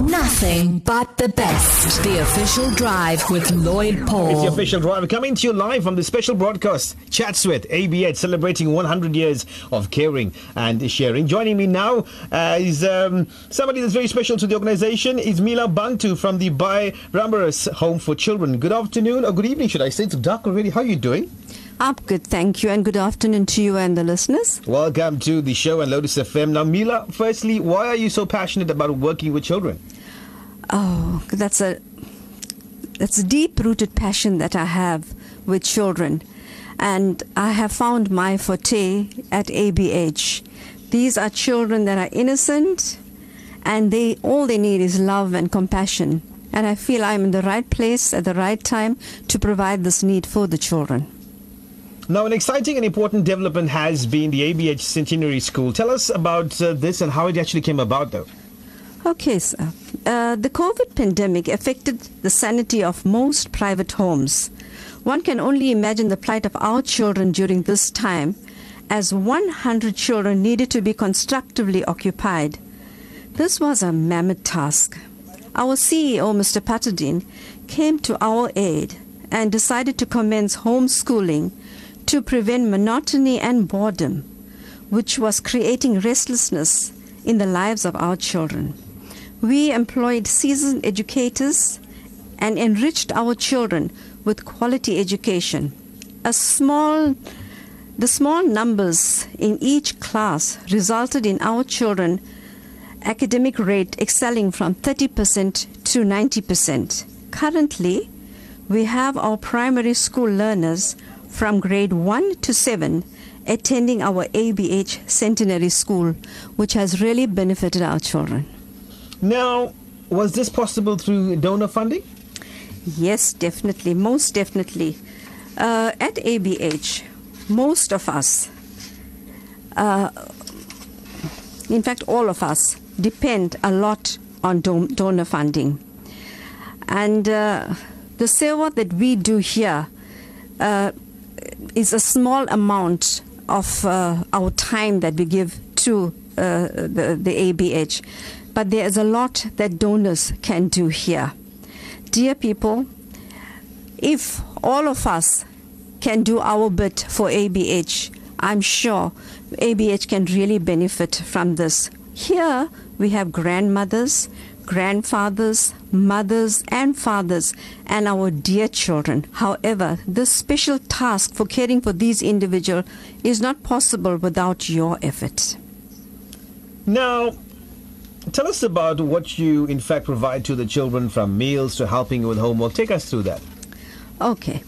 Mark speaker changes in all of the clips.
Speaker 1: Nothing but the best. The official drive with Lloyd Paul.
Speaker 2: It's the official drive coming to you live from the special broadcast Chatsworth ABH celebrating 100 years of caring and sharing. Joining me now uh, is um, somebody that's very special to the organization is Meela Bangtu from the Bhai Rambharos Home for Children. Good afternoon or good evening, should I say? It's dark already. How are you doing?
Speaker 3: I'm good, thank you, and good afternoon to you and the listeners.
Speaker 2: Welcome to the show and Lotus FM. Now, Meela, firstly, why are you so passionate about working with children?
Speaker 3: Oh, that's a that's a deep-rooted passion that I have with children, and I have found my forte at ABH. These are children that are innocent, and they all they need is love and compassion. And I feel I'm in the right place at the right time to provide this need for the children.
Speaker 2: Now, an exciting and important development has been the ABH Centenary School. Tell us about uh, this and how it actually came about, though.
Speaker 3: Okay, sir. Uh, the COVID pandemic affected the sanity of most private homes. One can only imagine the plight of our children during this time, as 100 children needed to be constructively occupied. This was a mammoth task. Our CEO, Mr. Patadine, came to our aid and decided to commence homeschooling to prevent monotony and boredom, which was creating restlessness in the lives of our children. We employed seasoned educators and enriched our children with quality education. A small the small numbers in each class resulted in our children academic rate excelling from 30% to 90%. Currently, we have our primary school learners from grade 1 to 7 attending our ABH Centenary School, which has really benefited our children.
Speaker 2: Now, was this possible through donor funding?
Speaker 3: Yes, definitely, most definitely. Uh, at ABH, most of us, uh, in fact, all of us, depend a lot on don- donor funding. And uh, the seva that we do here is a small amount of uh, our time that we give to uh, the, the ABH, but there is a lot that donors can do here. Dear people, if all of us can do our bit for ABH, I'm sure ABH can really benefit from this. Here we have grandmothers, grandfathers, mothers, and fathers, and our dear children. However, this special task for caring for these individuals is not possible without your effort.
Speaker 2: Now, tell us about what you, in fact, provide to the children from meals to helping with homework. Take us through that.
Speaker 3: Okay.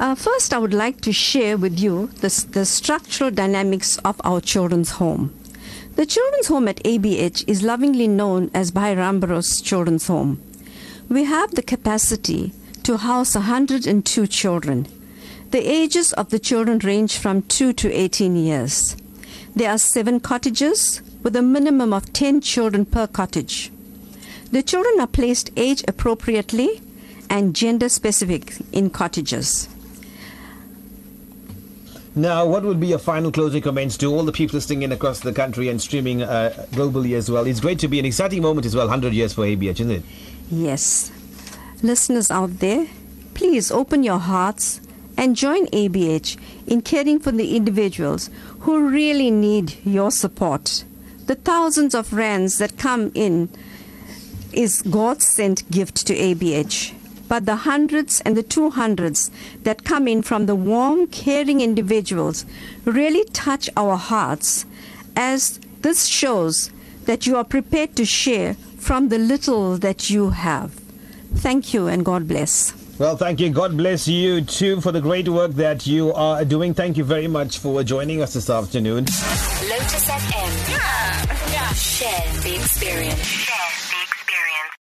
Speaker 3: Uh, first, I would like to share with you the, the structural dynamics of our children's home. The children's home at ABH is lovingly known as Bhai Rambharos Children's Home. We have the capacity to house 102 children. The ages of the children range from 2 to 18 years. There are seven cottages with a minimum of 10 children per cottage. The children are placed age appropriately and gender specific in cottages.
Speaker 2: Now, what would be your final closing comments to all the people listening in across the country and streaming uh, globally as well? It's great to be an exciting moment as well, 100 years for ABH, isn't it?
Speaker 3: Yes. Listeners out there, please open your hearts and join ABH in caring for the individuals who really need your support. The thousands of rands that come in is God's sent gift to ABH. But the hundreds and the two hundreds that come in from the warm, caring individuals really touch our hearts as this shows that you are prepared to share from the little that you have. Thank you and God bless.
Speaker 2: Well, thank you. God bless you too for the great work that you are doing. Thank you very much for joining us this afternoon.
Speaker 1: Lotus FM. Yeah. yeah. Share the experience.